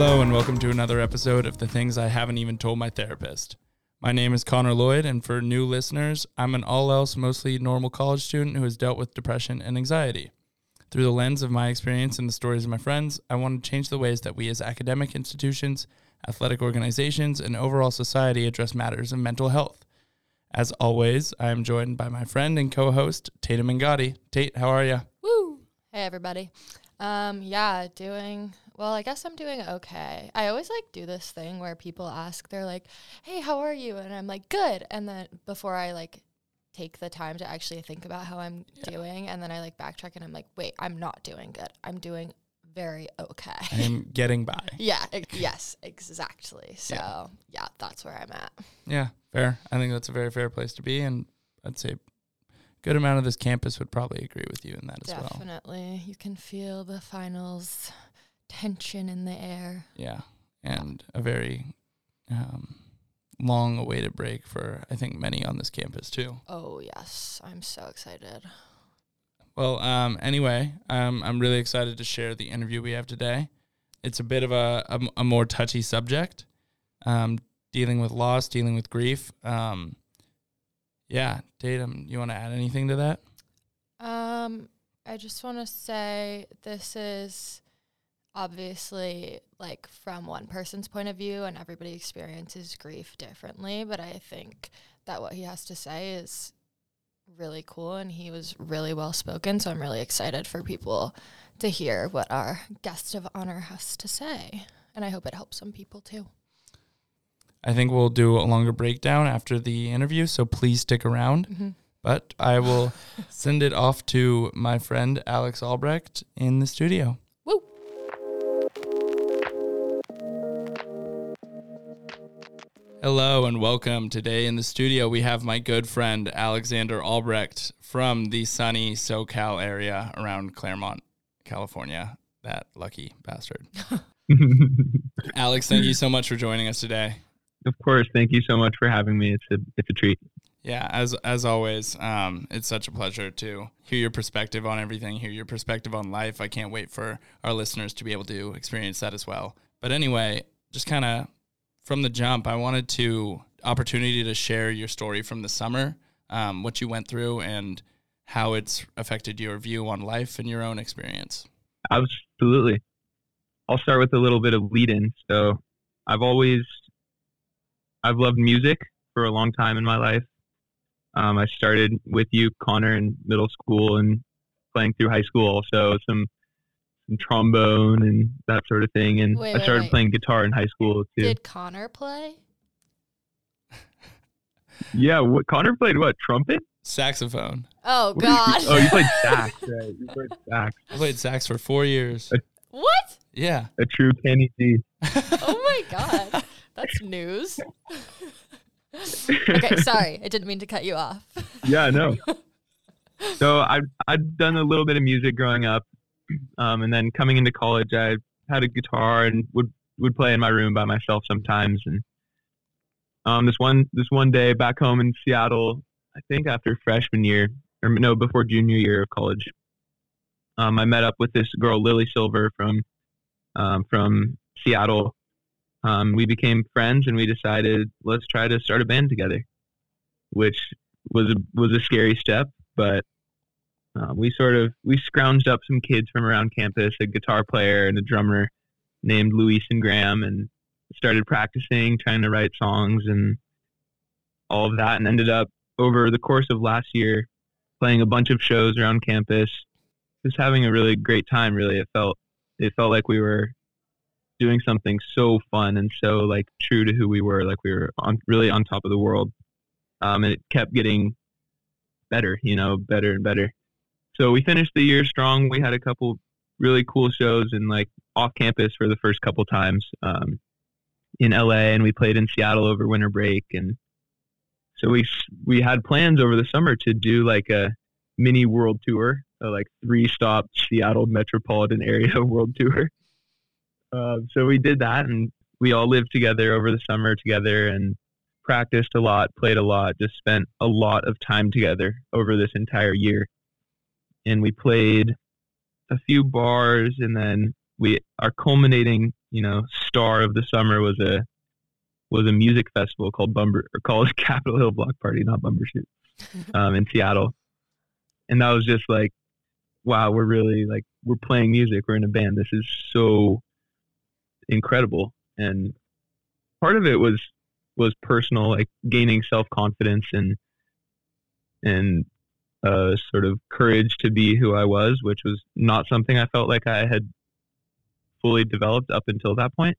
Hello, and welcome to another episode of The Things I Haven't Even Told My Therapist. My name is Connor Lloyd, and for new listeners, I'm an all else, mostly normal college student who has dealt with depression and anxiety. Through the lens of my experience and the stories of my friends, I want to change the ways that we as academic institutions, athletic organizations, and overall society address matters of mental health. As always, I am joined by my friend and co host, Tatum Ngati. Tate, how are you? Woo! Hey everybody. Um, yeah, doing well. I guess I'm doing okay. I always like do this thing where people ask, they're like, "Hey, how are you?" And I'm like, "Good." And then before I like take the time to actually think about how I'm doing, and then I like backtrack and I'm like, "Wait, I'm not doing good. I'm doing very okay." I am getting by. yeah. ex- yes. Exactly. So Yeah. yeah, that's where I'm at. Yeah, fair. I think that's a very fair place to be, and I'd say good amount of this campus would probably agree with you in that as well. Definitely, you can feel the finals tension in the air. Yeah, and a very um, long awaited break for I think many on this campus too. Oh yes, I'm so excited. Well, um, anyway, um, I'm really excited to share the interview we have today. It's a bit of a, a, a more touchy subject, um, dealing with loss, dealing with grief. Um, yeah, Tatum, you want to add anything to that? Um, I just want to say this is obviously like from one person's point of view, and everybody experiences grief differently. But I think that what he has to say is really cool, and he was really well spoken. So I'm really excited for people to hear what our guest of honor has to say, and I hope it helps some people too. I think we'll do a longer breakdown after the interview, so please stick around. Mm-hmm. But I will send it off to my friend Alex Albrecht in the studio. Hello and welcome. Today in the studio, we have my good friend Alexander Albrecht from the sunny SoCal area around Claremont, California. That lucky bastard. Alex, thank you so much for joining us today. Of course, thank you so much for having me. It's a it's a treat. Yeah, as as always, um, it's such a pleasure to hear your perspective on everything, hear your perspective on life. I can't wait for our listeners to be able to experience that as well. But anyway, just kind of from the jump, I wanted to opportunity to share your story from the summer, um, what you went through, and how it's affected your view on life and your own experience. Absolutely. I'll start with a little bit of lead in. So I've always I've loved music for a long time in my life. Um, I started with you, Connor, in middle school and playing through high school some some trombone and that sort of thing. And Wait, I started wait. playing guitar in high school too. Did Connor play? yeah, what Connor played what? Trumpet? Saxophone. Oh God! oh, you played sax, right? You played sax. I played sax for four years. what? Yeah. A true Kenny G. Oh my God! That's news. okay, sorry, I didn't mean to cut you off. yeah, no. So I I'd done a little bit of music growing up, um, and then coming into college, I had a guitar and would would play in my room by myself sometimes. And um, this one this one day back home in Seattle, I think after freshman year or no before junior year of college, um, I met up with this girl Lily Silver from um, from Seattle. Um, we became friends, and we decided let's try to start a band together, which was a, was a scary step, but uh, we sort of we scrounged up some kids from around campus, a guitar player and a drummer named Luis and Graham, and started practicing, trying to write songs and all of that, and ended up over the course of last year playing a bunch of shows around campus, just having a really great time. Really, it felt it felt like we were doing something so fun and so like true to who we were, like we were on really on top of the world. Um, and it kept getting better, you know, better and better. So we finished the year strong. We had a couple really cool shows and like off campus for the first couple times um, in LA, and we played in Seattle over winter break. And so we we had plans over the summer to do like a mini world tour, a like three stop Seattle metropolitan area world tour. Uh, so we did that, and we all lived together over the summer together, and practiced a lot, played a lot, just spent a lot of time together over this entire year. And we played a few bars and then we our culminating you know star of the summer was a was a music festival called Bumber or called Capitol Hill Block Party, not Bumbershoot, um, in Seattle, and that was just like, wow, we're really like we're playing music, we're in a band. This is so incredible, and part of it was was personal, like gaining self confidence and and uh, sort of courage to be who I was, which was not something I felt like I had fully developed up until that point.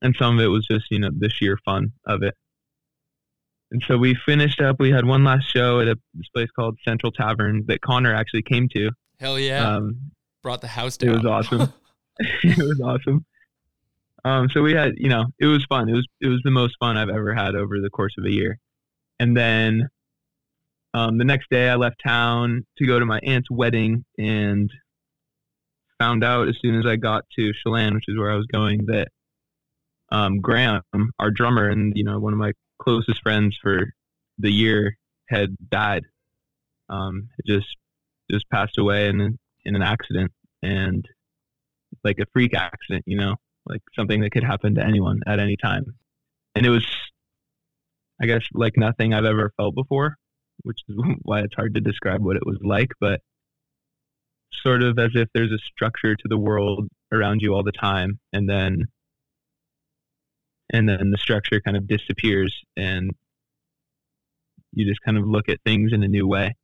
And some of it was just, you know, the sheer fun of it. And so we finished up. We had one last show at a this place called Central Tavern that Connor actually came to. Hell yeah! Um, Brought the house down. it was awesome. it was awesome. Um, so we had, you know, it was fun. It was it was the most fun I've ever had over the course of a year. And then um, the next day, I left town to go to my aunt's wedding, and found out as soon as I got to Chelan, which is where I was going, that um, Graham, our drummer, and you know one of my closest friends for the year, had died. Um, just just passed away in in an accident, and like a freak accident, you know, like something that could happen to anyone at any time. And it was, I guess, like nothing I've ever felt before, which is why it's hard to describe what it was like, but sort of as if there's a structure to the world around you all the time and then and then the structure kind of disappears and you just kind of look at things in a new way.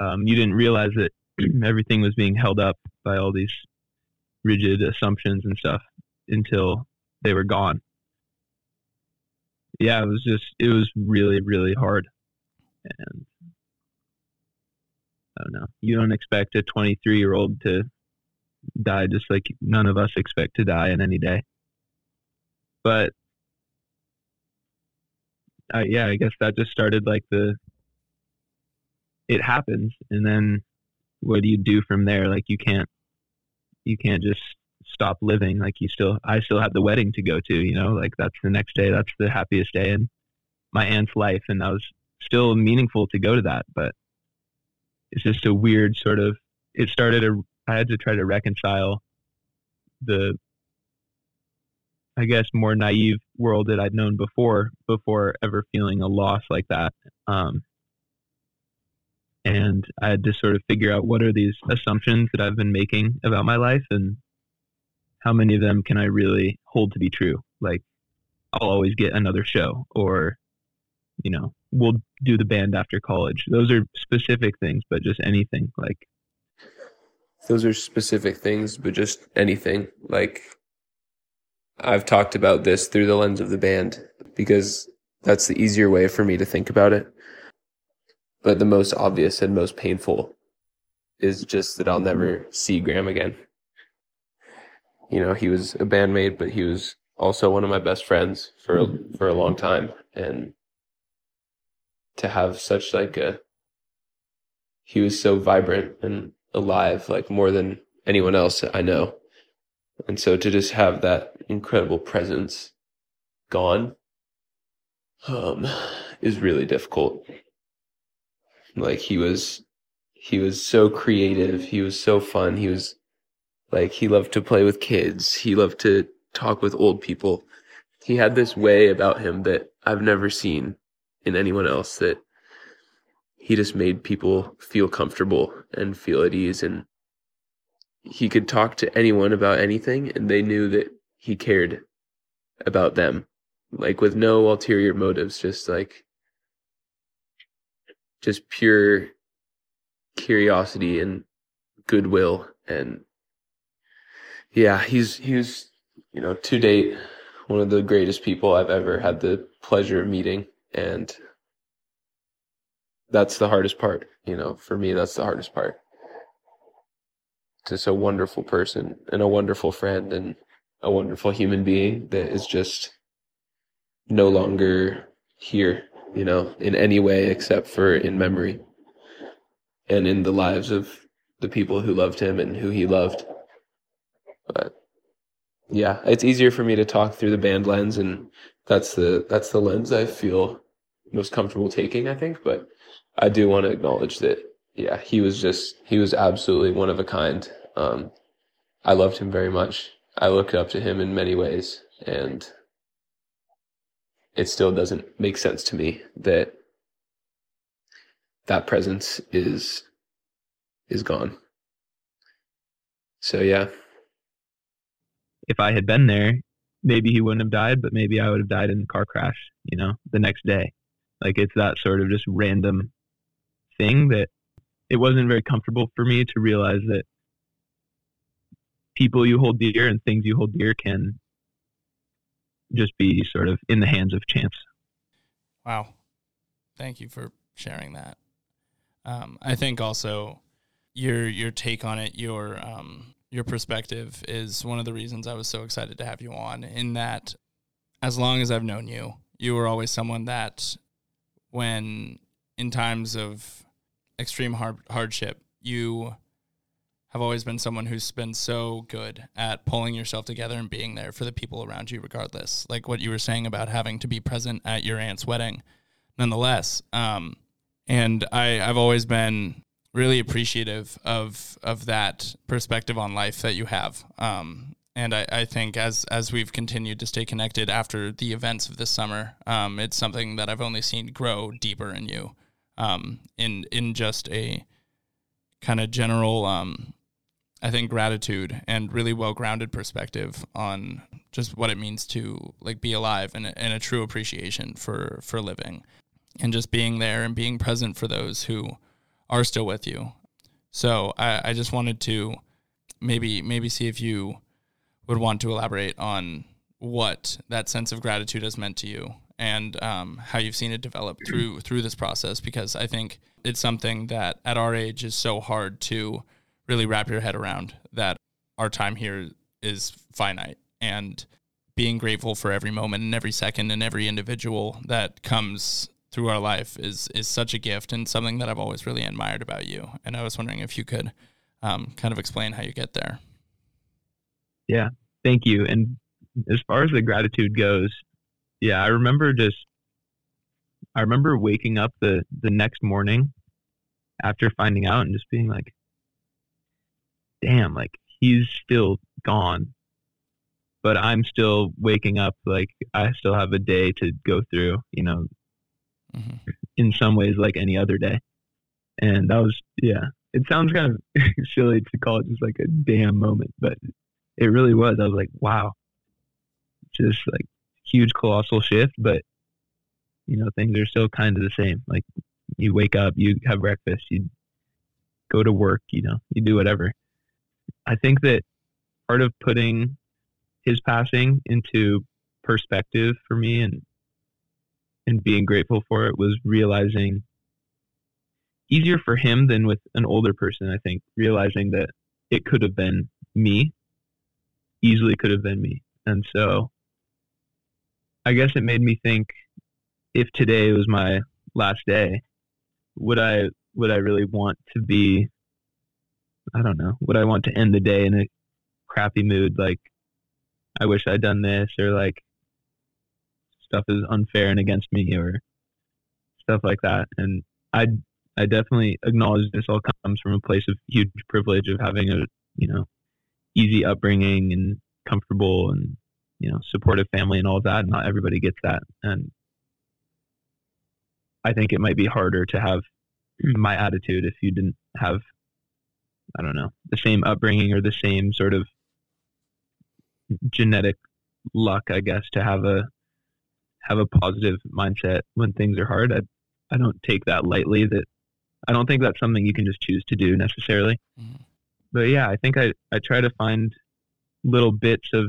Um, you didn't realize that everything was being held up by all these rigid assumptions and stuff until they were gone. Yeah it was just it was really really hard and I don't know. You don't expect a 23 year old to die just like none of us expect to die in any day. But uh, yeah, I guess that just started like the it happens and then what do you do from there? Like you can't you can't just stop living. Like you still I still have the wedding to go to, you know, like that's the next day. That's the happiest day in my aunt's life and that was still meaningful to go to that, but it's just a weird sort of it started a I had to try to reconcile the I guess more naive world that I'd known before before ever feeling a loss like that. Um, and I had to sort of figure out what are these assumptions that I've been making about my life and how many of them can I really hold to be true? Like I'll always get another show or you know, we'll do the band after college. Those are specific things, but just anything like those are specific things, but just anything. Like I've talked about this through the lens of the band because that's the easier way for me to think about it. But the most obvious and most painful is just that I'll never see Graham again. You know, he was a bandmate, but he was also one of my best friends for for a long time and to have such like a he was so vibrant and alive like more than anyone else I know. And so to just have that incredible presence gone um is really difficult. Like he was he was so creative, he was so fun, he was like he loved to play with kids, he loved to talk with old people. He had this way about him that I've never seen in anyone else that he just made people feel comfortable and feel at ease. And he could talk to anyone about anything and they knew that he cared about them like with no ulterior motives just like just pure curiosity and goodwill. And yeah he's he's you know to date one of the greatest people i've ever had the pleasure of meeting and that's the hardest part you know for me that's the hardest part. Just a wonderful person and a wonderful friend and a wonderful human being that is just no longer here you know in any way except for in memory and in the lives of the people who loved him and who he loved. But yeah it's easier for me to talk through the band lens and that's the that's the lens i feel most comfortable taking, I think. But I do want to acknowledge that, yeah, he was just, he was absolutely one of a kind. Um, I loved him very much. I looked up to him in many ways, and it still doesn't make sense to me that that presence is is gone. So yeah. If I had been there, maybe he wouldn't have died, but maybe I would have died in a car crash, you know, the next day. Like it's that sort of just random thing that it wasn't very comfortable for me to realize that people you hold dear and things you hold dear can just be sort of in the hands of chance. Wow. Thank you for sharing that. Um, I think also your your take on it, your um, your perspective is one of the reasons I was so excited to have you on. In that, as long as I've known you, you were always someone that, when in times of extreme hard, hardship, you have always been someone who's been so good at pulling yourself together and being there for the people around you, regardless. Like what you were saying about having to be present at your aunt's wedding, nonetheless. Um, and I, I've always been really appreciative of of that perspective on life that you have. Um, and I, I think as as we've continued to stay connected after the events of this summer, um, it's something that I've only seen grow deeper in you, um, in in just a kind of general um, I think gratitude and really well grounded perspective on just what it means to like be alive and, and a true appreciation for for living and just being there and being present for those who are still with you. So I, I just wanted to maybe maybe see if you would want to elaborate on what that sense of gratitude has meant to you and um, how you've seen it develop through through this process because I think it's something that at our age is so hard to really wrap your head around that our time here is finite and being grateful for every moment and every second and every individual that comes through our life is is such a gift and something that I've always really admired about you. And I was wondering if you could um, kind of explain how you get there. Yeah, thank you. And as far as the gratitude goes, yeah, I remember just I remember waking up the the next morning after finding out and just being like, damn, like he's still gone. But I'm still waking up like I still have a day to go through, you know, mm-hmm. in some ways like any other day. And that was yeah. It sounds kind of silly to call it just like a damn moment, but it really was. I was like, wow. Just like huge colossal shift, but you know, things are still kind of the same. Like you wake up, you have breakfast, you go to work, you know, you do whatever. I think that part of putting his passing into perspective for me and and being grateful for it was realizing easier for him than with an older person i think realizing that it could have been me easily could have been me and so i guess it made me think if today was my last day would i would i really want to be I don't know. Would I want to end the day in a crappy mood? Like, I wish I'd done this, or like, stuff is unfair and against me, or stuff like that. And I, I definitely acknowledge this all comes from a place of huge privilege of having a, you know, easy upbringing and comfortable and you know supportive family and all that. Not everybody gets that, and I think it might be harder to have my attitude if you didn't have I don't know, the same upbringing or the same sort of genetic luck, I guess, to have a have a positive mindset when things are hard. I I don't take that lightly. That I don't think that's something you can just choose to do necessarily. Mm-hmm. But yeah, I think I I try to find little bits of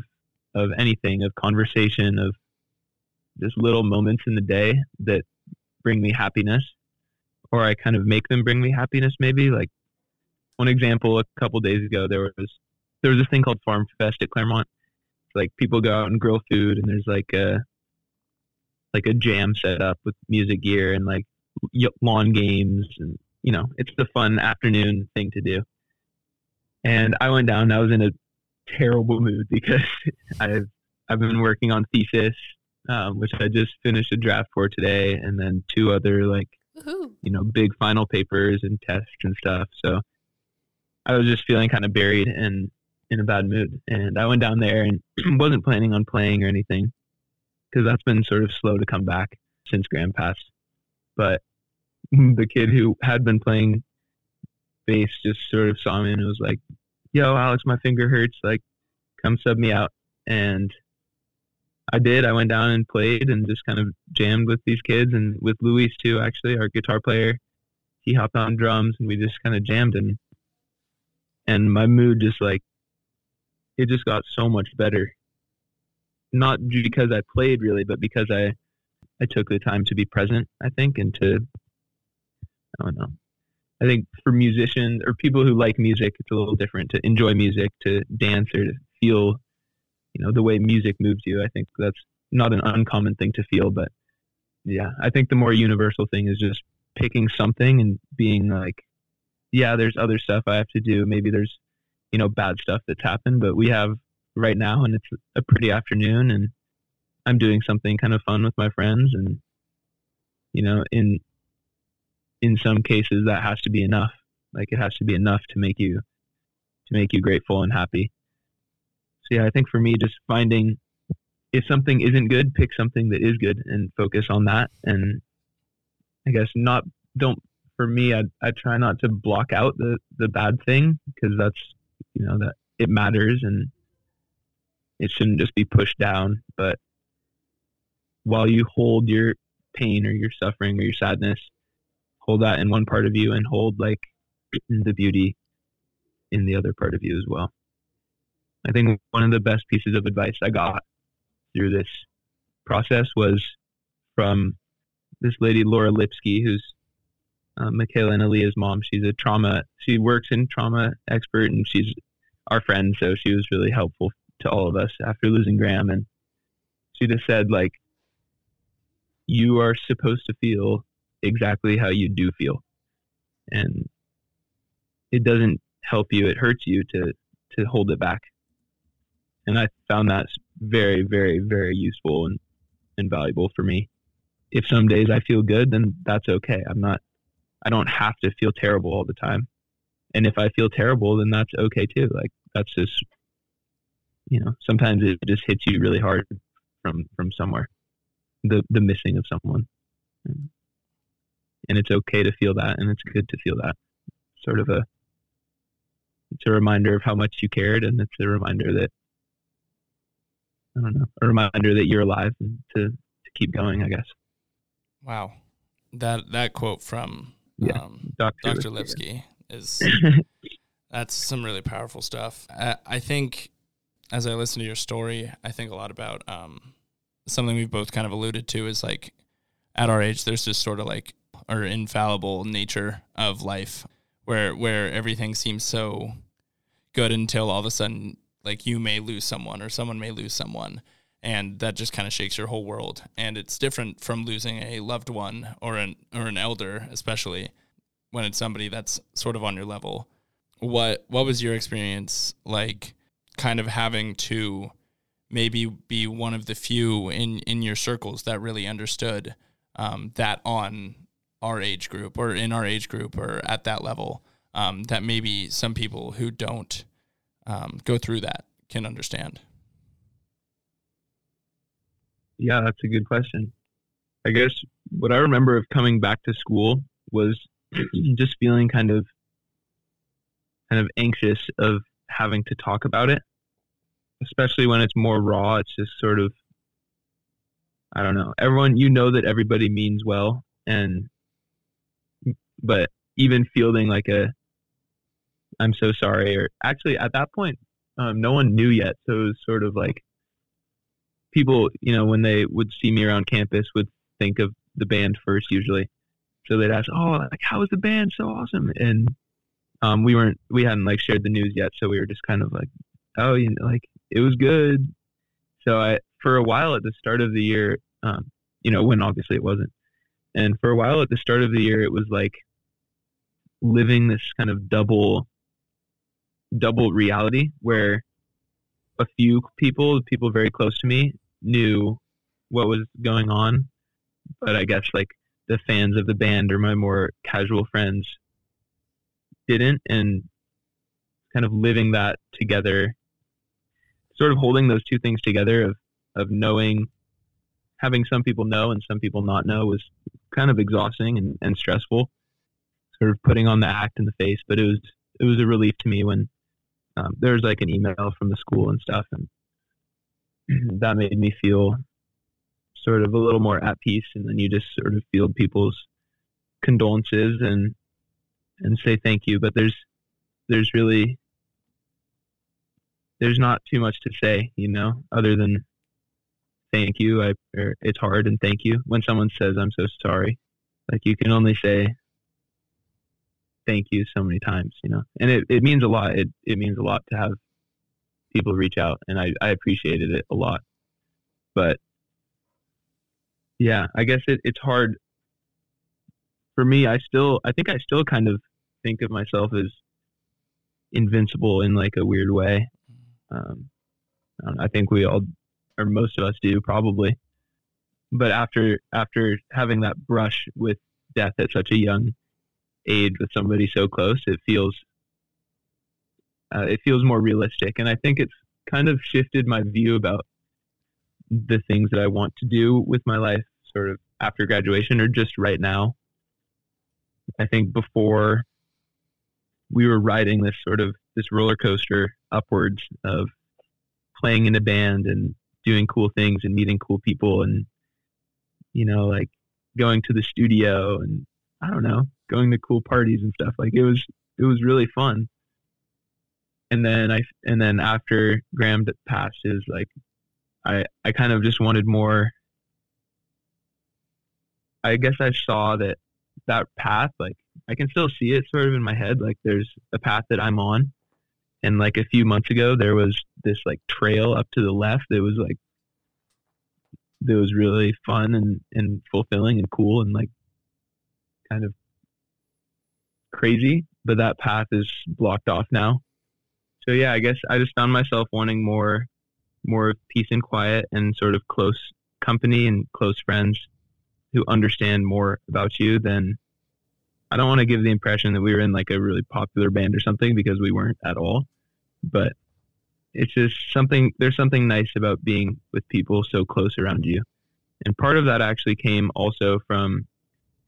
of anything, of conversation, of just little moments in the day that bring me happiness, or I kind of make them bring me happiness. Maybe like one example, a couple days ago, there was there was this thing called Farm Fest at Claremont. It's like people go out and grill food, and there's like a like a jam set up with music gear and like lawn games, and you know, it's the fun afternoon thing to do. And I went down. I was in a terrible mood because I've I've been working on thesis, um, which I just finished a draft for today, and then two other like Woo-hoo. you know big final papers and tests and stuff. So I was just feeling kind of buried and in a bad mood, and I went down there and wasn't planning on playing or anything because that's been sort of slow to come back since Graham passed. But the kid who had been playing bass just sort of saw me and was like, "Yo, Alex, my finger hurts. Like, come sub me out." And I did. I went down and played and just kind of jammed with these kids and with Luis too. Actually, our guitar player, he hopped on drums and we just kind of jammed and and my mood just like it just got so much better. Not because I played really, but because I I took the time to be present. I think and to I don't know. I think for musicians or people who like music, it's a little different to enjoy music, to dance or to feel, you know, the way music moves you. I think that's not an uncommon thing to feel, but yeah, I think the more universal thing is just picking something and being like, yeah, there's other stuff I have to do. Maybe there's, you know, bad stuff that's happened, but we have right now and it's a pretty afternoon and I'm doing something kind of fun with my friends and, you know, in in some cases that has to be enough. Like it has to be enough to make you to make you grateful and happy. So yeah, I think for me just finding if something isn't good, pick something that is good and focus on that and I guess not don't for me I I try not to block out the the bad thing because that's you know that it matters and it shouldn't just be pushed down, but while you hold your pain or your suffering or your sadness, hold that in one part of you and hold like the beauty in the other part of you as well. I think one of the best pieces of advice I got through this process was from this lady, Laura Lipsky, who's uh, Michaela and Aaliyah's mom. She's a trauma, she works in trauma expert and she's our friend. So she was really helpful to all of us after losing Graham. And she just said, like, you are supposed to feel exactly how you do feel. And it doesn't help you, it hurts you to, to hold it back. And I found that very, very, very useful and, and valuable for me. If some days I feel good, then that's okay. I'm not, I don't have to feel terrible all the time. And if I feel terrible, then that's okay too. Like that's just, you know, sometimes it just hits you really hard from, from somewhere, the, the missing of someone and it's okay to feel that and it's good to feel that. Sort of a it's a reminder of how much you cared and it's a reminder that i don't know a reminder that you're alive and to, to keep going i guess. Wow. That that quote from yeah, um, dr. dr lipsky is that's some really powerful stuff. I, I, think as i listen to your story i think a lot about um, something we've both kind of alluded to is like at our age there's this sort of like or infallible nature of life where where everything seems so good until all of a sudden like you may lose someone or someone may lose someone. And that just kind of shakes your whole world. And it's different from losing a loved one or an or an elder especially when it's somebody that's sort of on your level. What what was your experience like kind of having to maybe be one of the few in in your circles that really understood um, that on our age group or in our age group or at that level um, that maybe some people who don't um, go through that can understand? Yeah, that's a good question. I guess what I remember of coming back to school was just feeling kind of kind of anxious of having to talk about it, especially when it's more raw. It's just sort of I don't know. Everyone, you know that everybody means well, and but even fielding like a I'm so sorry or actually at that point um, no one knew yet. So it was sort of like people you know when they would see me around campus would think of the band first usually. So they'd ask oh like how was the band? So awesome. And um, we weren't we hadn't like shared the news yet. So we were just kind of like oh you know like it was good. So I for a while at the start of the year um, you know when obviously it wasn't and for a while at the start of the year it was like living this kind of double double reality where a few people, people very close to me, knew what was going on, but I guess like the fans of the band or my more casual friends didn't, and kind of living that together sort of holding those two things together of of knowing having some people know and some people not know was kind of exhausting and, and stressful sort of putting on the act in the face but it was it was a relief to me when um, there was like an email from the school and stuff and that made me feel sort of a little more at peace and then you just sort of feel people's condolences and and say thank you but there's there's really there's not too much to say you know other than thank you. I or it's hard and thank you when someone says I'm so sorry. Like you can only say thank you so many times you know? And it, it means a lot. It, it means a lot to have people reach out and I, I appreciated it a lot. But yeah i guess it, it's hard. For me i still i think i still kind of think of myself as invincible in like a weird way. Um, I think we all or most of us do probably. But after after having that brush with death at such a young age with somebody so close it feels uh, it feels more realistic. And i think it's kind of shifted my view about the things that i want to do with my life sort of after graduation or just right now. I think before we were riding this sort of this roller coaster upwards of playing in a band and doing cool things and meeting cool people and you know like going to the studio and i don't know going to cool parties and stuff like it was it was really fun and then I and then after Graham passed, is like I I kind of just wanted more. I guess I saw that that path, like I can still see it sort of in my head. Like there's a path that I'm on, and like a few months ago, there was this like trail up to the left that was like that was really fun and and fulfilling and cool and like kind of crazy. But that path is blocked off now, so yeah, I guess I just found myself wanting more, more peace and quiet and sort of close company and close friends who understand more about you than I don't want to give the impression that we were in like a really popular band or something because we weren't at all. But it's just something there's something nice about being with people so close around you. And part of that actually came also from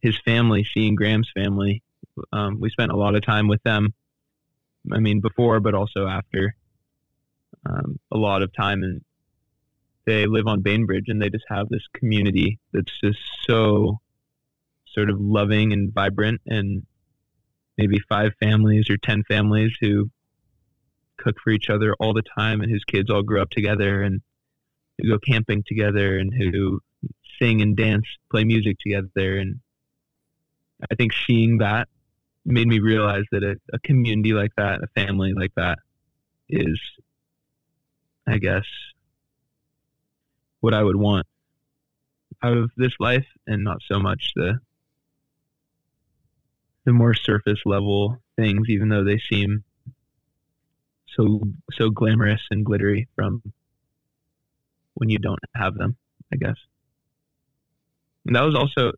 his family, seeing Graham's family. Um, we spent a lot of time with them I mean, before, but also after um, a lot of time. And they live on Bainbridge and they just have this community that's just so sort of loving and vibrant and maybe five families or 10 families who cook for each other all the time and whose kids all grew up together and who go camping together and who sing and dance, play music together. And I think seeing that made me realize that a, a community like that, a family like that, is, I guess, what I would want out of this life, and not so much the the more surface level things, even though they seem so so glamorous and glittery from when you don't have them. I guess. And that was also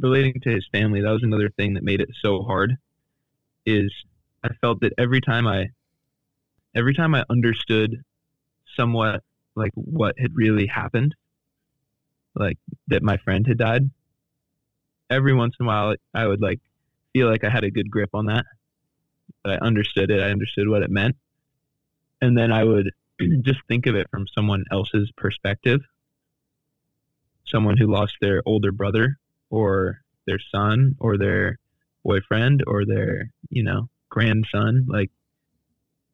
relating to his family, that was another thing that made it so hard. Is I felt that every time I, every time I understood somewhat like what had really happened, like that my friend had died, every once in a while I would like feel like I had a good grip on that. I understood it. I understood what it meant, and then I would just think of it from someone else's perspective. Someone who lost their older brother or their son or their boyfriend or their you know grandson like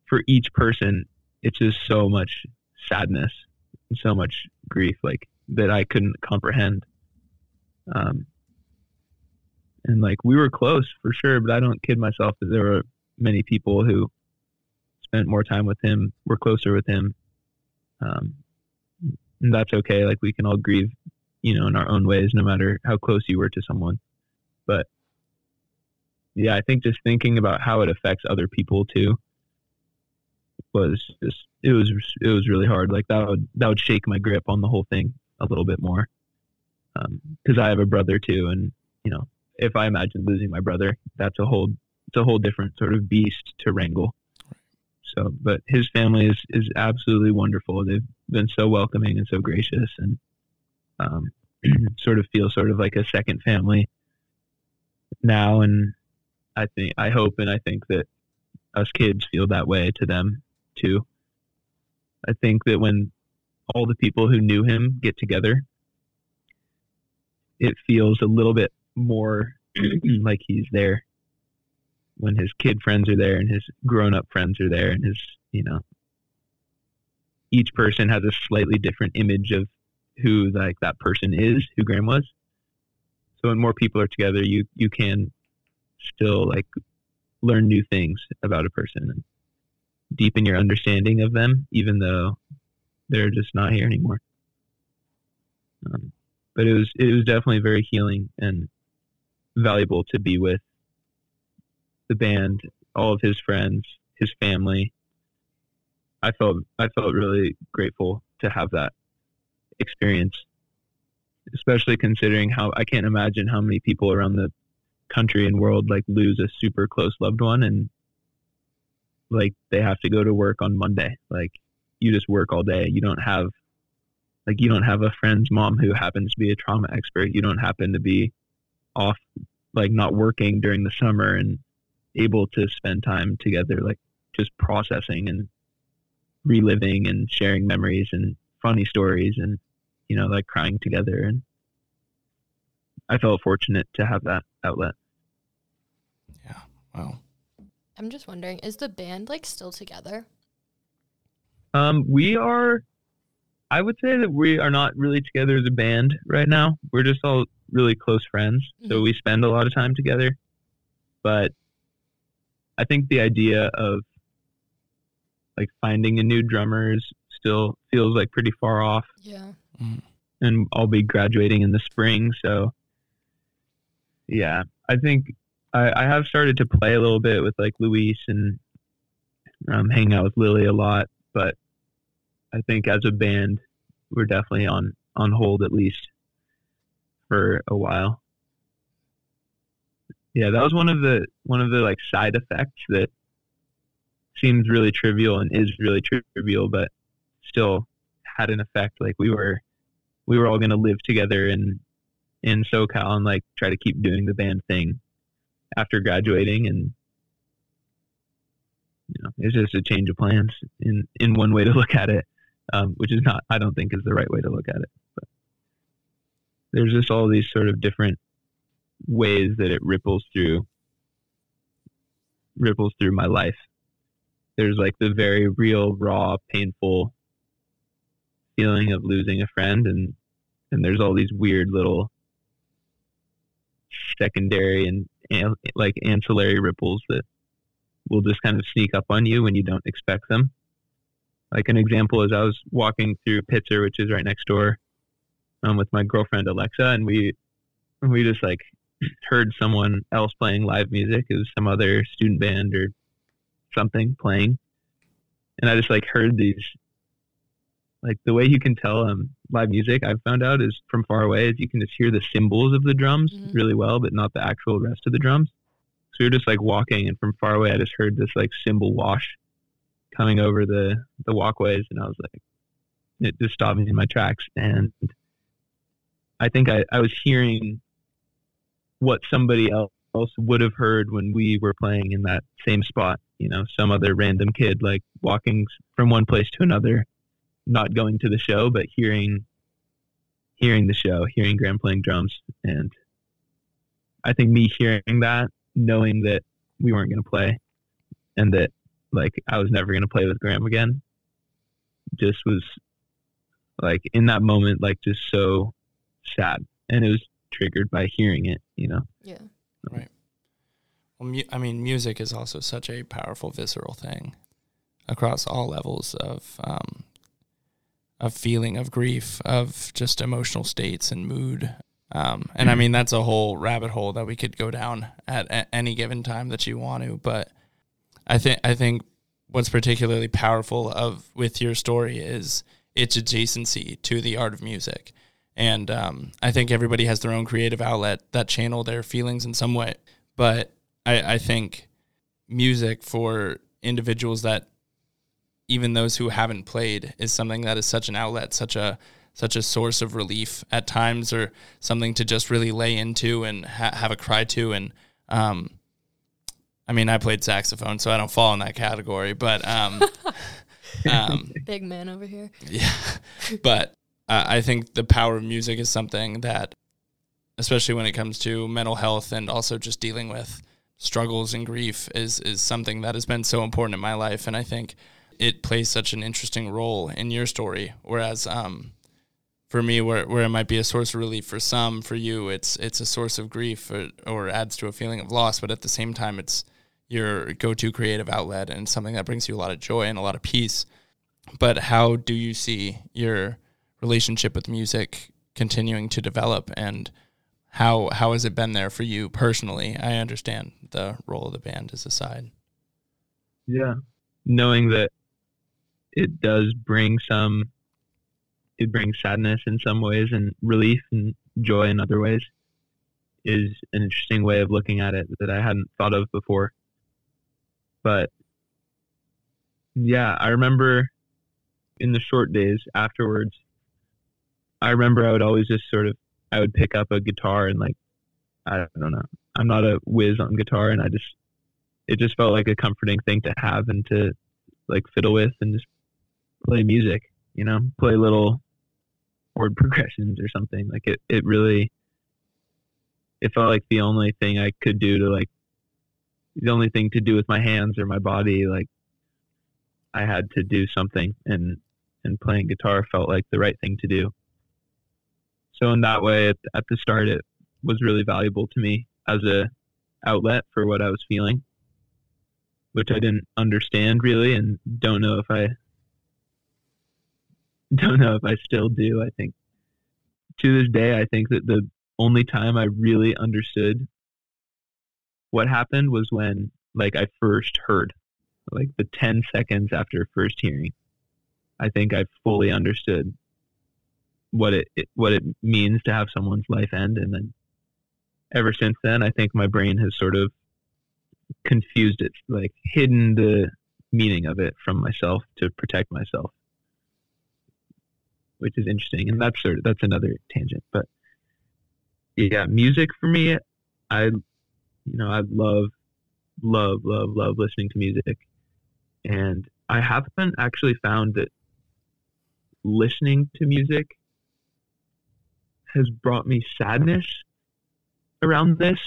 for each person it's just so much sadness and so much grief like that i couldn't comprehend um and like we were close for sure but i don't kid myself that there were many people who spent more time with him were closer with him um and that's okay like we can all grieve you know, in our own ways, no matter how close you were to someone. But yeah, I think just thinking about how it affects other people too was just it was it was really hard. Like that would that would shake my grip on the whole thing a little bit more because um, I have a brother too, and you know, if I imagine losing my brother, that's a whole it's a whole different sort of beast to wrangle. So, but his family is is absolutely wonderful. They've been so welcoming and so gracious, and um, sort of feel sort of like a second family now. And I think I hope and I think that us kids feel that way to them too. I think that when all the people who knew him get together, it feels a little bit more like he's there when his kid friends are there and his grown up friends are there and his, you know, each person has a slightly different image of who like that person is, who Graham was. So when more people are together, you you can still like learn new things about a person and deepen your understanding of them, even though they're just not here anymore. Um, but it was it was definitely very healing and valuable to be with the band, all of his friends, his family. I felt I felt really grateful to have that experience, especially considering how I can't imagine how many people around the country and world like lose a super close loved one and like they have to go to work on Monday. Like you just work all day. You don't have like you don't have a friend's mom who happens to be a trauma expert. You don't happen to be off like not working during the summer and able to spend time together like just processing and reliving and sharing memories and funny stories and you know like crying together and I felt fortunate to have that outlet. Yeah. Wow. I'm just wondering, is the band like still together? Um, we are. I would say that we are not really together as a band right now. We're just all really close friends, so Mhm. we spend a lot of time together. But I think the idea of like finding a new drummer is still feels like pretty far off Yeah. Mm. and I'll be graduating in the spring. So, yeah, I think I, I have started to play a little bit with like Luis and um, hang out with Lily a lot. But I think as a band, we're definitely on on hold at least for a while. Yeah, that was one of the one of the like side effects that seems really trivial and is really trivial, but still had an effect. Like we were we were all going to live together in in SoCal and like try to keep doing the band thing after graduating and you know it's just a change of plans in in one way to look at it um, which is not I don't think is the right way to look at it but there's just all these sort of different ways that it ripples through ripples through my life there's like the very real raw painful feeling of losing a friend and and there's all these weird little secondary and an- like ancillary ripples that will just kind of sneak up on you when you don't expect them. Like an example is I was walking through Pitzer, which is right next door, um, with my girlfriend Alexa, and we we just like heard someone else playing live music. It was some other student band or something playing, and I just like heard these like the way you can tell um, live music I've found out is from far away is you can just hear the cymbals of the drums Mhm. really well, but not the actual rest of the drums. So you're just like walking, and from far away, I just heard this like cymbal wash coming over the the walkways, and I was like, it just stopped me in my tracks, and I think I, I was hearing what somebody else would have heard when we were playing in that same spot. You know, some other random kid like walking from one place to another not going to the show, but hearing hearing the show, hearing Graham playing drums, and I think me hearing that, knowing that we weren't going to play, and that like I was never going to play with Graham again, just was like in that moment, like just so sad, and it was triggered by hearing it, you know. Yeah. Right. Well, mu- I mean, music is also such a powerful, visceral thing across all levels of um, of feeling, of grief, of just emotional states and mood. Um, and I mean, that's a whole rabbit hole that we could go down at, a any given time that you want to. But I think I think what's particularly powerful of with your story is its adjacency to the art of music. And um, I think everybody has their own creative outlet that channel their feelings in some way. But I, I think music for individuals that even those who haven't played is something that is such an outlet, such a such a source of relief at times, or something to just really lay into and ha- have a cry to. And um, I mean, I played saxophone, so I don't fall in that category, but um, um, big man over here. Yeah, but uh, I think the power of music is something that, especially when it comes to mental health and also just dealing with struggles and grief, is is something that has been so important in my life, and I think it plays such an interesting role in your story. Whereas um, for me, where where it might be a source of relief for some, for you, it's it's a source of grief or, or adds to a feeling of loss. But at the same time, it's your go-to creative outlet and something that brings you a lot of joy and a lot of peace. But how do you see your relationship with music continuing to develop and how how has it been there for you personally? I understand the role of the band as a side. Yeah. Knowing that it does bring some it brings sadness in some ways and relief and joy in other ways is an interesting way of looking at it that I hadn't thought of before. But yeah, I remember in the short days afterwards, I remember I would always just sort of I would pick up a guitar and like I don't know. I'm not a whiz on guitar and I just it just felt like a comforting thing to have and to like fiddle with and just play music, you know, play little chord progressions or something. Like it, it really, it felt like the only thing I could do to like, the only thing to do with my hands or my body. Like I had to do something and, and playing guitar felt like the right thing to do. So in that way, at, at the start, it was really valuable to me as a outlet for what I was feeling, which I didn't understand really, and don't know if I don't know if I still do. I think to this day, I think that the only time I really understood what happened was when like I first heard, like the 10 seconds after first hearing. I think I fully understood what it, it what it means to have someone's life end and then ever since then I think my brain has sort of confused it like hidden the meaning of it from myself to protect myself which is interesting. And that's sort of, that's another tangent. But yeah, music for me, I, you know, I love, love, love, love listening to music. And I haven't actually found that listening to music has brought me sadness around this,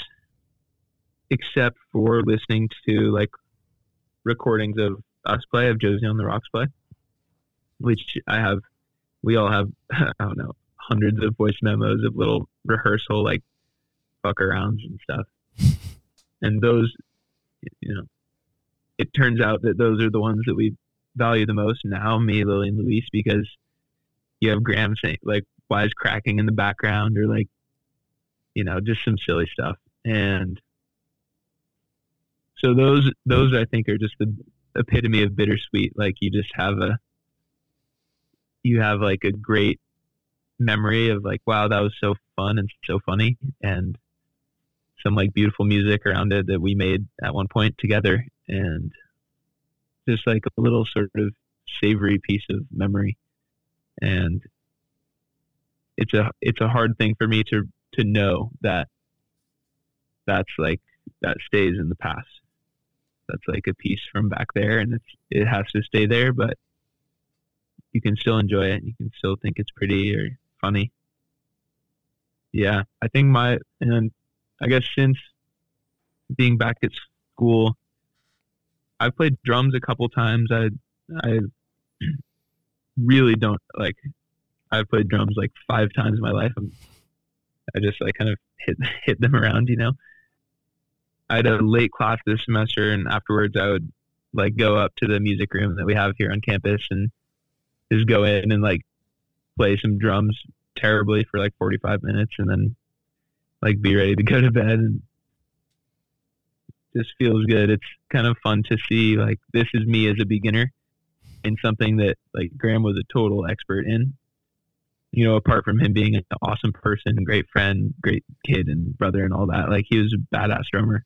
except for listening to like recordings of us play, of Josie on the Rocks play, which I have we all have I don't know hundreds of voice memos of little rehearsal like fuck arounds and stuff. and those, you know, it turns out that those are the ones that we value the most now, me, Lily, and Luis, because you have Graham saying like wise cracking in the background or like, you know, just some silly stuff. And so those those I think are just the epitome of bittersweet. Like you just have a you have like a great memory of like, wow, that was so fun and so funny, and some like beautiful music around it that we made at one point together, and just like a little sort of savory piece of memory, and it's a it's a hard thing for me to to know that that's like that stays in the past. That's like a piece from back there, and it's it has to stay there, but you can still enjoy it. And you can still think it's pretty or funny. Yeah, I think my and I guess since being back at school, I've played drums a couple times. I I really don't like. I've played drums like five times in my life. I'm, I just like kind of hit hit them around, you know. I had a late class this semester, and afterwards I would like go up to the music room that we have here on campus and just go in and like play some drums terribly for like 45 minutes and then like be ready to go to bed and just feels good. It's kind of fun to see like this is me as a beginner in something that like Graham was a total expert in. You know, apart from him being an awesome person, great friend, great kid and brother and all that, like he was a badass drummer.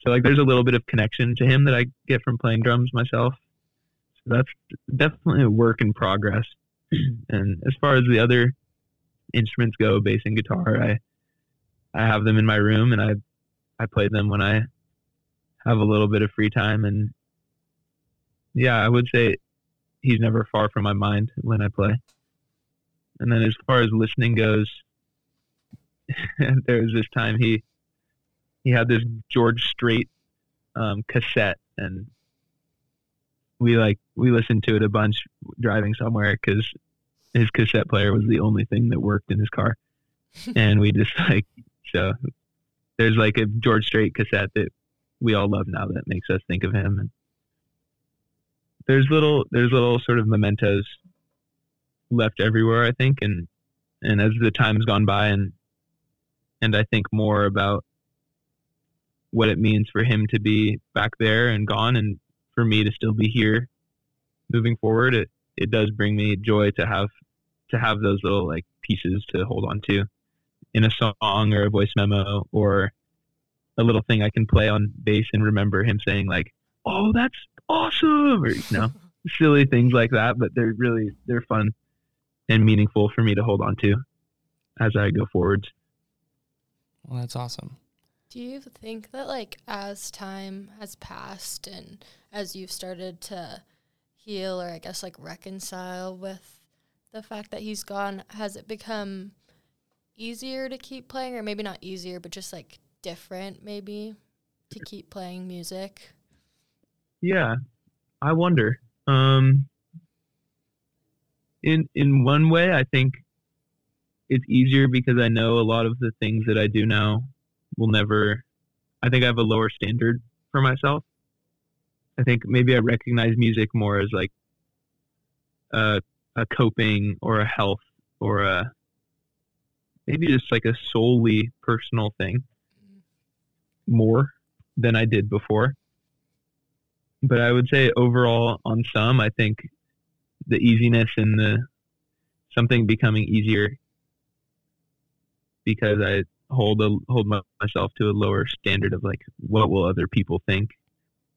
So like there's a little bit of connection to him that I get from playing drums myself. So that's definitely a work in progress. and as far as the other instruments go, bass and guitar, I I have them in my room and I I play them when I have a little bit of free time and yeah, I would say he's never far from my mind when I play. And then as far as listening goes, there was this time he he had this George Strait um, cassette, and we like we listened to it a bunch driving somewhere because his cassette player was the only thing that worked in his car, and we just like so there's like a George Strait cassette that we all love now that makes us think of him. And there's little there's little sort of mementos left everywhere I think and and as the time's gone by and and I think more about what it means for him to be back there and gone and for me to still be here moving forward it it does bring me joy to have to have those little like pieces to hold on to in a song or a voice memo or a little thing I can play on bass and remember him saying like, "Oh, that's awesome," or you know, silly things like that. But they're really they're fun and meaningful for me to hold on to as I go forward. Well, that's awesome. Do you think that like as time has passed and as you've started to heal or I guess like reconcile with the fact that he's gone, has it become easier to keep playing or maybe not easier but just like different maybe to keep playing music? Yeah, I wonder. Um, in in one way, I think it's easier because I know a lot of the things that I do now will never. I think I have a lower standard for myself. I think maybe I recognize music more as like a a coping or a health or a maybe just like a solely personal thing more than I did before. But I would say overall, on some, I think the easiness and the something becoming easier because I hold a, hold my, myself to a lower standard of like what will other people think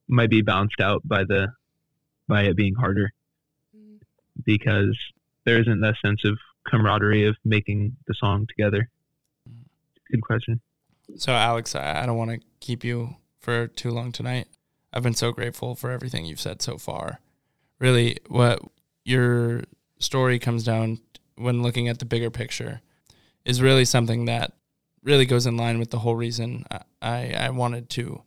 might be bounced out by the by it being harder mm. because there isn't that sense of camaraderie of making the song together. Good question. So, Alex, I, I don't want to keep you for too long tonight. I've been so grateful for everything you've said so far. Really, what your story comes down when looking at the bigger picture is really something that really goes in line with the whole reason I, I wanted to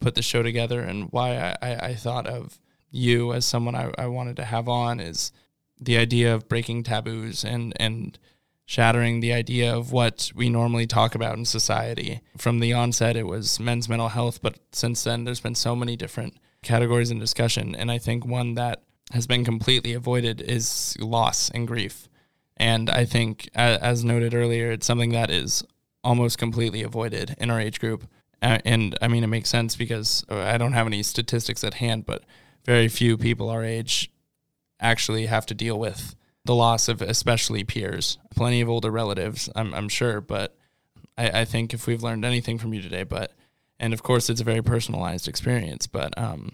put the show together and why I, I thought of you as someone I, I wanted to have on is the idea of breaking taboos and, and shattering the idea of what we normally talk about in society. From the onset, it was men's mental health, but since then, there's been so many different categories in discussion. And I think one that has been completely avoided is loss and grief. And I think, as noted earlier, it's something that is almost completely avoided in our age group. And I mean, it makes sense because I don't have any statistics at hand, but very few people our age actually have to deal with the loss of especially peers. Plenty of older relatives, I'm, I'm sure, but I, I think if we've learned anything from you today, but and of course it's a very personalized experience, but um,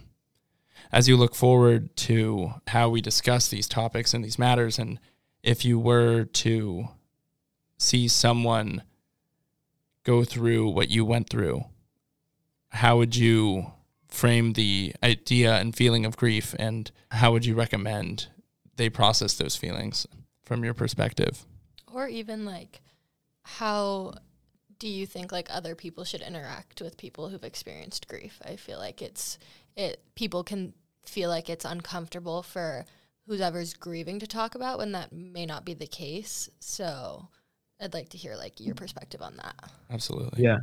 as you look forward to how we discuss these topics and these matters, and if you were to see someone go through what you went through, how would you frame the idea and feeling of grief, and how would you recommend they process those feelings from your perspective? Or even like how do you think like other people should interact with people who've experienced grief? I feel like it's it people can feel like it's uncomfortable for whoever's grieving to talk about when that may not be the case so i'd like to hear like your perspective on that absolutely yeah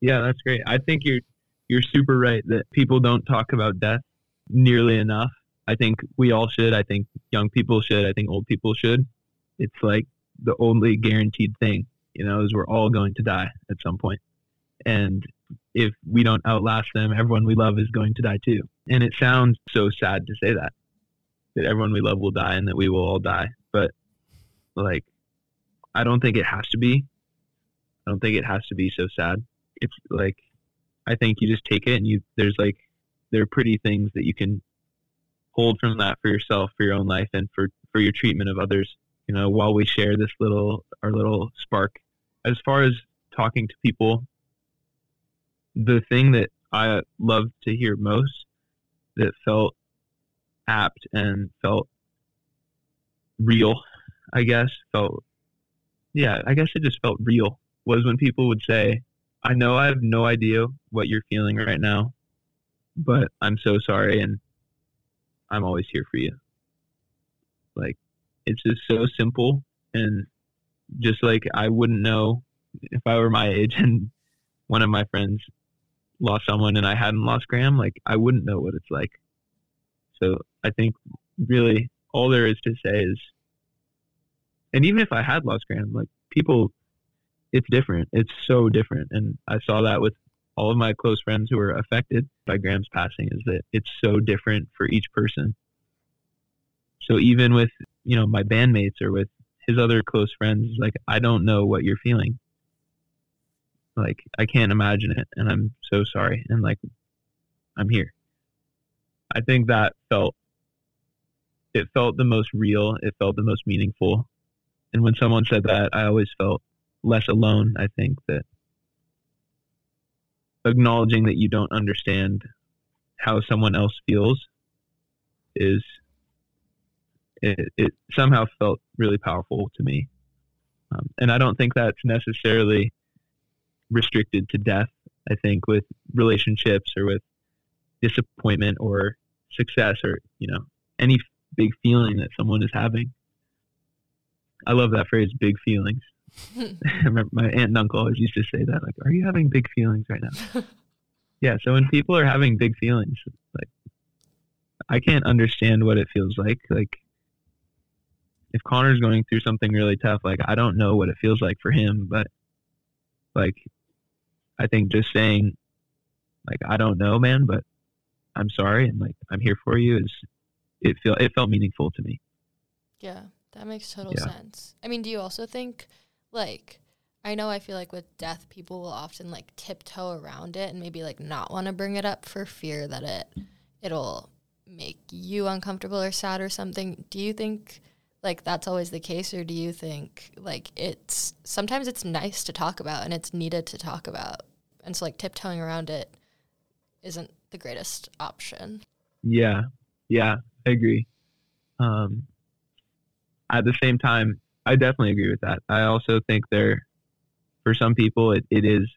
yeah that's great i think you're you're super right that people don't talk about death nearly enough I think we all should. I think young people should. I think old people should. It's like the only guaranteed thing, you know, is we're all going to die at some point. And if we don't outlast them, everyone we love is going to die too. And it sounds so sad to say that, that everyone we love will die and that we will all die. But like, I don't think it has to be. I don't think it has to be so sad. It's like, I think you just take it and you, there's like, there are pretty things that you can hold from that for yourself, for your own life, and for for your treatment of others. You know, while we share this little our little spark. As far as talking to people, the thing that I love to hear most that felt apt and felt real, I guess, felt yeah, I guess it just felt real was when people would say, I know I have no idea what you're feeling right now, but I'm so sorry and I'm always here for you. Like, it's just so simple. And just like I wouldn't know if I were my age and one of my friends lost someone and I hadn't lost Graham, like, I wouldn't know what it's like. So I think really all there is to say is, and even if I had lost Graham, like, people it's different. It's so different. And I saw that with all of my close friends who were affected by Graham's passing is that it's so different for each person. So even with, you know, my bandmates or with his other close friends, like I don't know what you're feeling. Like I can't imagine it and I'm so sorry and like I'm here. I think that felt it felt the most real, it felt the most meaningful. And when someone said that, I always felt less alone. I think that acknowledging that you don't understand how someone else feels is it, it somehow felt really powerful to me. Um, and I don't think that's necessarily restricted to death. I think with relationships or with disappointment or success or, you know, any big feeling that someone is having. I love that phrase, big feelings. My aunt and uncle always used to say that, like, "Are you having big feelings right now?" yeah. So when people are having big feelings, like, I can't understand what it feels like. Like, if Connor's going through something really tough, like, I don't know what it feels like for him, but like, I think just saying, like, I don't know, man, but I'm sorry, and like, I'm here for you is it feel it felt meaningful to me. Yeah, that makes total Yeah. sense. I mean, do you also think like I know I feel like with death people will often like tiptoe around it and maybe like not want to bring it up for fear that it it'll make you uncomfortable or sad or something. Do you think like that's always the case or do you think like it's sometimes it's nice to talk about and it's needed to talk about and so like tiptoeing around it isn't the greatest option. Yeah, yeah, I agree. Um, at the same time, I definitely agree with that. I also think there, for some people, it, it is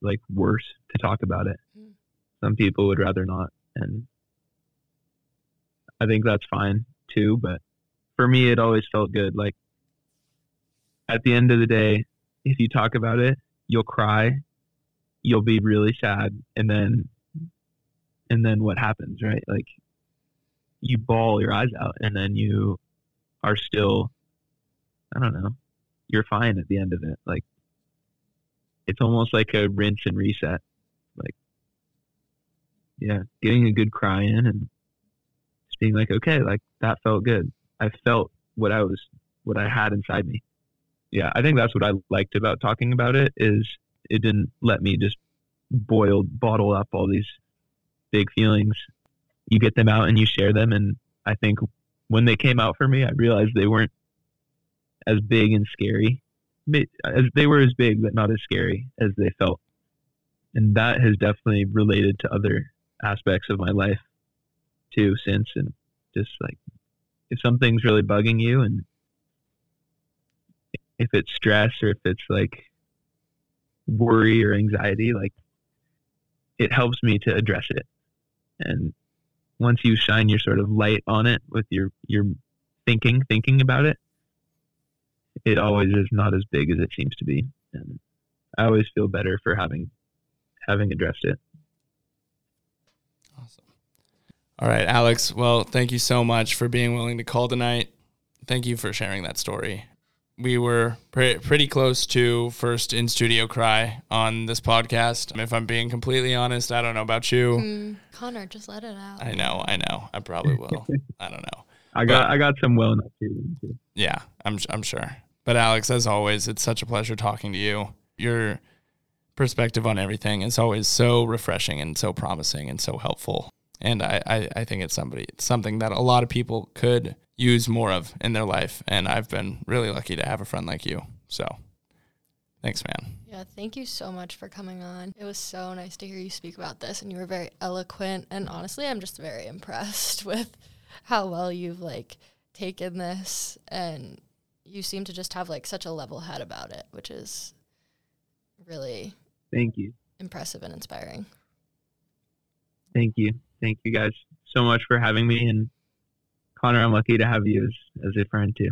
like worse to talk about it. Mm. Some people would rather not, and I think that's fine too. But for me, it always felt good. Like at the end of the day, if you talk about it, you'll cry, you'll be really sad, and then and then what happens, right? Like you bawl your eyes out and then you are still I don't know, you're fine at the end of it. Like it's almost like a rinse and reset. Like yeah, getting a good cry in and just being like, okay, like that felt good. I felt what I was what I had inside me. Yeah, I think that's what I liked about talking about it is it didn't let me just boil bottle up all these big feelings. You get them out and you share them and I think when they came out for me, I realized they weren't as big and scary. As they were as big, but not as scary as they felt. And that has definitely related to other aspects of my life too since and just like if something's really bugging you and if it's stress or if it's like worry or anxiety, like it helps me to address it. And once you shine your sort of light on it with your your thinking, thinking about it, it always is not as big as it seems to be. And I always feel better for having having addressed it. Awesome. All right, Alex. Well, thank you so much for being willing to call tonight. Thank you for sharing that story. We were pre- pretty close to first in studio cry on this podcast. If I'm being completely honest, I don't know about you. Mm, Connor, just let it out. I know, I know. I probably will. I don't know. I got But- I got some well enough feelings. too. Yeah, I'm I'm sure. But Alex, as always, it's such a pleasure talking to you. Your perspective on everything is always so refreshing and so promising and so helpful. And I, I, I think it's somebody something that a lot of people could use more of in their life. And I've been really lucky to have a friend like you. So thanks, man. Yeah, thank you so much for coming on. It was so nice to hear you speak about this and you were very eloquent and honestly I'm just very impressed with how well you've like taken this and you seem to just have like such a level head about it, which is really Thank you. impressive and inspiring. Thank you. Thank you guys so much for having me. And Connor, I'm lucky to have you as, as a friend too.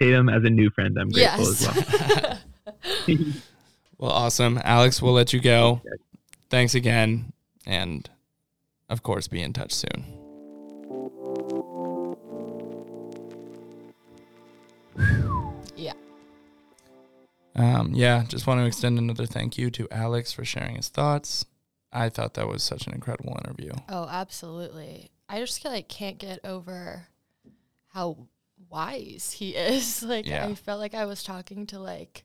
Tatum as a new friend, I'm grateful yes. as well. Well, awesome. Alex, we'll let you go. Thanks again. And of course, be in touch soon. yeah. Um, yeah, just want to extend another thank you to Alex for sharing his thoughts. I thought that was such an incredible interview. Oh, absolutely. I just like can't get over how wise he is. Like Yeah. I felt like I was talking to like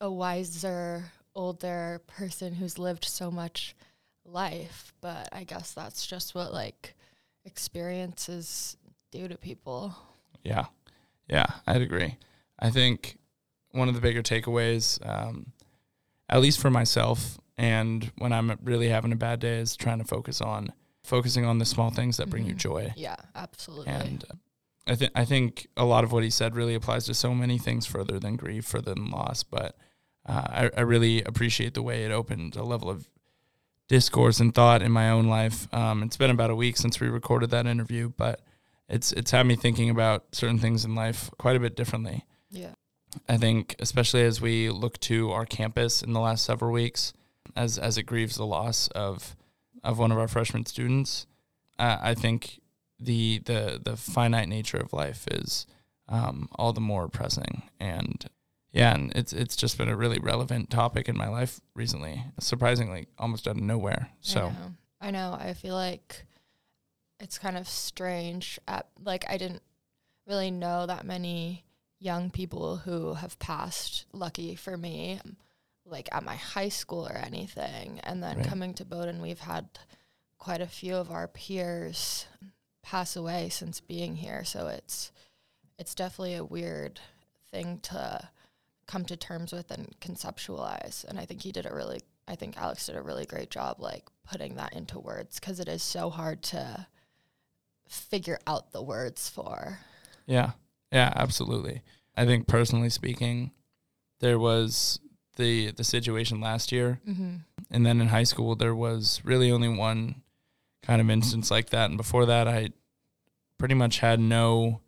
a wiser, older person who's lived so much life, but I guess that's just what like experiences do to people. Yeah, yeah, I'd agree. I think one of the bigger takeaways, um, at least for myself, and when I'm really having a bad day, is trying to focus on focusing on the small things that bring you Mhm. joy. Yeah, absolutely. And uh, I think I think a lot of what he said really applies to so many things further than grief, further than loss. But uh, I, I really appreciate the way it opened a level of discourse and thought in my own life. Um, it's been about a week since we recorded that interview, but it's it's had me thinking about certain things in life quite a bit differently. yeah. I think, especially as we look to our campus in the last several weeks, as as it grieves the loss of of one of our freshman students, uh, I think the the the finite nature of life is um, all the more pressing. And yeah, and it's it's just been a really relevant topic in my life recently. Surprisingly, almost out of nowhere. I So know. I know. I feel like it's kind of strange. At like, I didn't really know that many young people who have passed. Lucky for me, like at my high school or anything. And then Right. coming to Bowdoin, we've had quite a few of our peers pass away since being here. So it's it's definitely a weird thing to come to terms with and conceptualize. And I think he did a really I think Alex did a really great job like putting that into words because it is so hard to figure out the words for. Yeah. Yeah, absolutely. I think personally speaking, there was the the situation last year Mm-hmm. and then in high school there was really only one kind of instance like that and before that I pretty much had no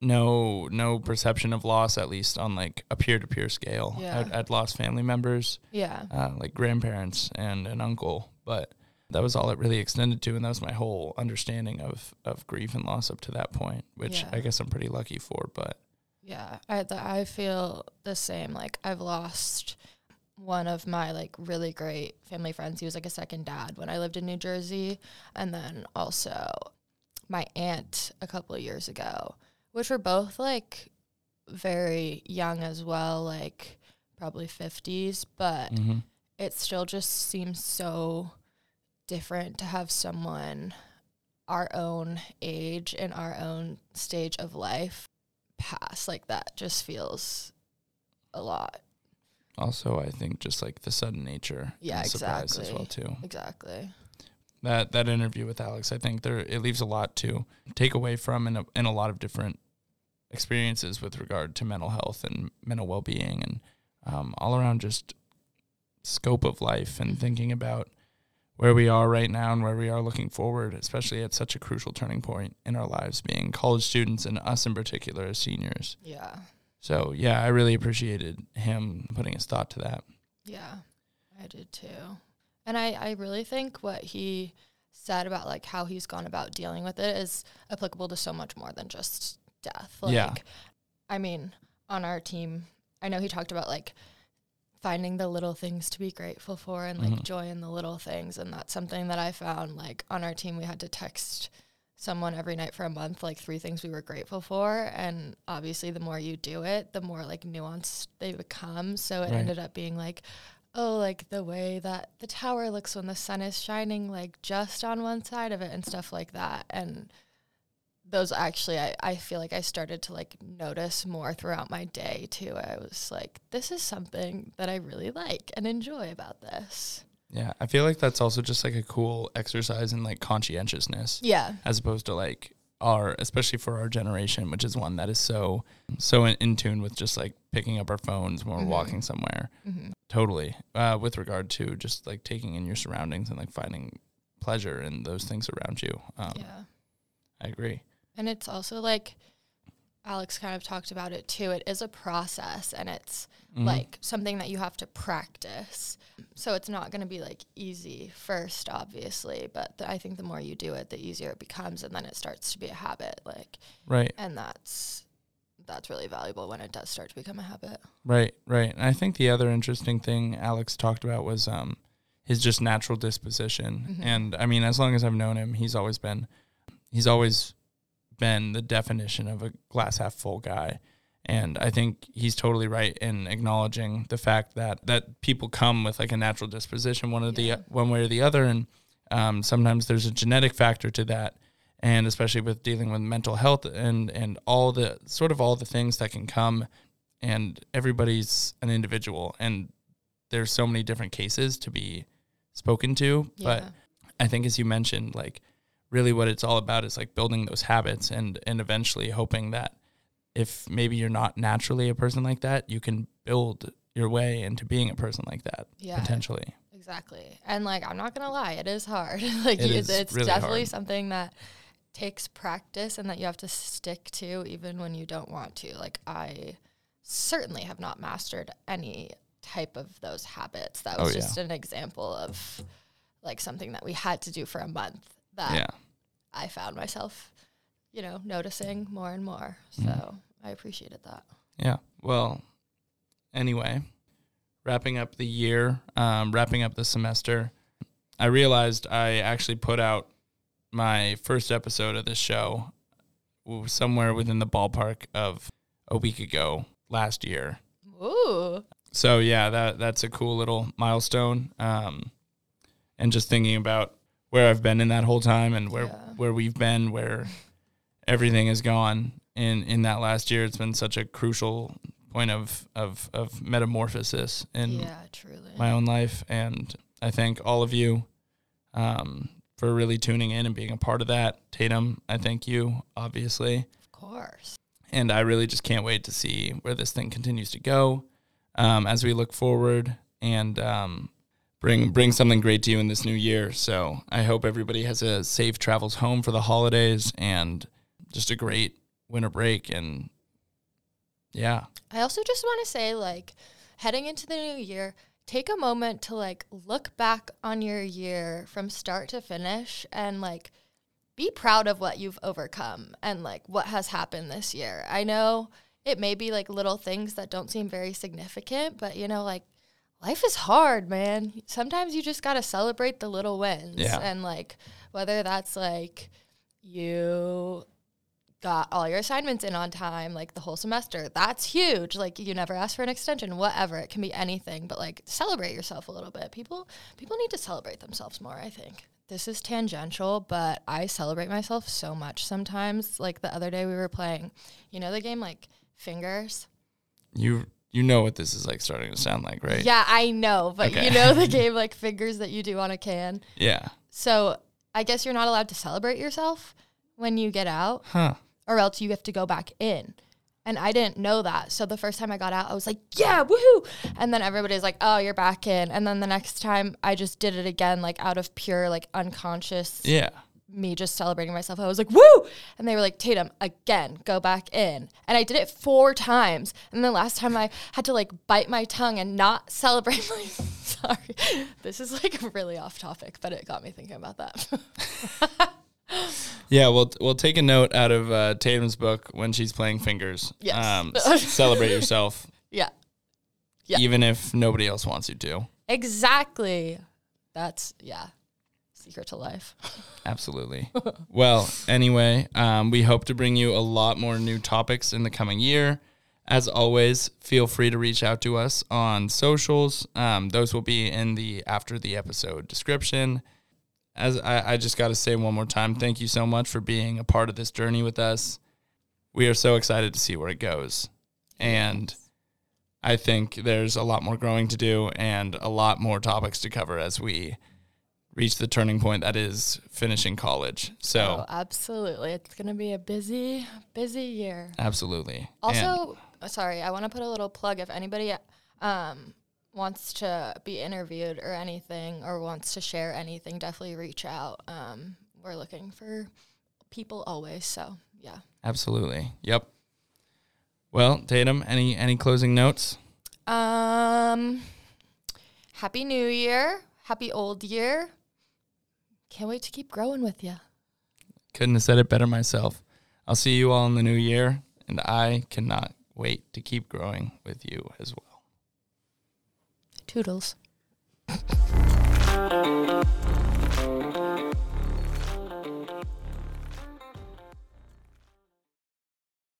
no no perception of loss at least on like a peer-to-peer scale Yeah. I'd, I'd lost family members Yeah. uh, like grandparents and an uncle but that was all it really extended to and that was my whole understanding of of grief and loss up to that point which Yeah. i guess i'm pretty lucky for but Yeah, I th- I feel the same. Like I've lost one of my like really great family friends. He was like a second dad when I lived in New Jersey, and then also my aunt a couple of years ago, which were both like very young as well, like probably fifties, but mhm. it still just seems so different to have someone our own age and our own stage of life pass like that just feels a lot. Also i think just like the sudden nature Yeah, and surprise as exactly. well too. Exactly. That that interview with Alex, I think there it leaves a lot to take away from in a, in a lot of different experiences with regard to mental health and mental well being and um, all around just scope of life and thinking about where we are right now and where we are looking forward, especially at such a crucial turning point in our lives, being college students and us in particular as seniors. yeah So yeah, I really appreciated him putting his thought to that. yeah i did too and i i really think what he said about like how he's gone about dealing with it is applicable to so much more than just death like Yeah. i mean on our team i know he talked about like finding the little things to be grateful for and like Mhm. joy in the little things and that's something that i found like on our team we had to text someone every night for a month like three things we were grateful for and obviously the more you do it the more like nuanced they become so it Right. ended up being like oh, like the way that the tower looks when the sun is shining, like just on one side of it and stuff like that. And those actually, I, I feel like I started to like notice more throughout my day too. I was like, this is something that I really like and enjoy about this. Yeah, I feel like that's also just like a cool exercise in like conscientiousness Yeah. as opposed to like our especially for our generation, which is one that is so so in, in tune with just like picking up our phones when we're Mhm. walking somewhere. hmm Totally. Uh, with regard to just like taking in your surroundings and like finding pleasure in those things around you. Um, yeah. I agree. And it's also like Alex kind of talked about it too. It is a process and it's Mhm. like something that you have to practice. So it's not going to be like easy first, obviously, but th- I think the more you do it, the easier it becomes, and then it starts to be a habit. Like, right, and that's that's really valuable when it does start to become a habit. right, right. And I think the other interesting thing Alex talked about was um, his just natural disposition. Mhm. And I mean, as long as I've known him, he's always been, he's always been the definition of a glass half full guy. And I think he's totally right in acknowledging the fact that that people come with like a natural disposition, one of Yeah. the one way or the other, and um, sometimes there's a genetic factor to that, and especially with dealing with mental health and and all the sort of all the things that can come, and everybody's an individual, and there's so many different cases to be spoken to, but I think as you mentioned, like really what it's all about is like building those habits and and eventually hoping that if maybe you're not naturally a person like that, you can build your way into being a person like that Yeah. potentially. Exactly. And like I'm not gonna lie, it is hard. like It you- is it's really definitely hard. something that takes practice and that you have to stick to even when you don't want to. Like I certainly have not mastered any type of those habits. That Oh, was yeah. just an example of like something that we had to do for a month that yeah. I found myself, you know, noticing more and more. So Mhm. I appreciated that. Yeah. Well, anyway, wrapping up the year, um, wrapping up the semester, I realized I actually put out my first episode of this show somewhere within the ballpark of a week ago last year. Ooh. So yeah, that that's a cool little milestone. Um, and just thinking about where I've been in that whole time and where Yeah. where we've been, where everything has gone in in that last year, it's been such a crucial point of of of metamorphosis in yeah, truly. my own life, and I thank all of you um, for really tuning in and being a part of that. Tatum, I thank you, obviously of course. and I really just can't wait to see where this thing continues to go um, as we look forward and um, bring bring something great to you in this new year. So I hope everybody has a safe travels home for the holidays and just a great winter break. And yeah, I also just want to say, like, heading into the new year, take a moment to like look back on your year from start to finish and like be proud of what you've overcome and like what has happened this year. I know it may be like little things that don't seem very significant, but you know, like life is hard, man. Sometimes you just got to celebrate the little wins. Yeah. And like whether that's like you got all your assignments in on time, like the whole semester. That's huge. Like you never asked for an extension, whatever. It can be anything, but like celebrate yourself a little bit. People people need to celebrate themselves more, I think. This is tangential, but I celebrate myself so much sometimes. Like the other day we were playing, you know the game like Fingers? you you know what this is like starting to sound like, right? Yeah, I know, but Okay. you know the game like Fingers that you do on a can. Yeah. So, I guess you're not allowed to celebrate yourself when you get out. Huh. or else you have to go back in. And I didn't know that. So the first time I got out, I was like, yeah, woohoo. And then everybody's like, oh, you're back in. And then the next time I just did it again, like out of pure, like unconscious Yeah. Me just celebrating myself. I was like, woo. And they were like, Tatum, again, go back in. And I did it four times. And the last time I had to like bite my tongue and not celebrate my. Sorry. This is like really off topic, but it got me thinking about that. Yeah, we'll we'll take a note out of uh, Tatum's book when she's playing fingers. Yes. Um, celebrate yourself, yeah. Yeah. even if nobody else wants you to. Exactly. That's yeah. Secret to life. Absolutely. well, anyway, um, we hope to bring you a lot more new topics in the coming year. As always, feel free to reach out to us on socials. Um, those will be in the after the episode description. As I, I just got to say one more time, thank you so much for being a part of this journey with us. We are so excited to see where it goes. And I think there's a lot more growing to do and a lot more topics to cover as we reach the turning point that is finishing college. So, Oh, absolutely. It's going to be a busy, busy year. absolutely. Also, uh, sorry, I want to put a little plug if anybody um, wants to be interviewed or anything or wants to share anything, definitely reach out. Um, we're looking for people always. So, yeah. absolutely. Yep. Well, Tatum, any any closing notes? Um, happy New Year. Happy Old Year. Can't wait to keep growing with you. Couldn't have said it better myself. I'll see you all in the new year, and I cannot wait to keep growing with you as well. Toodles.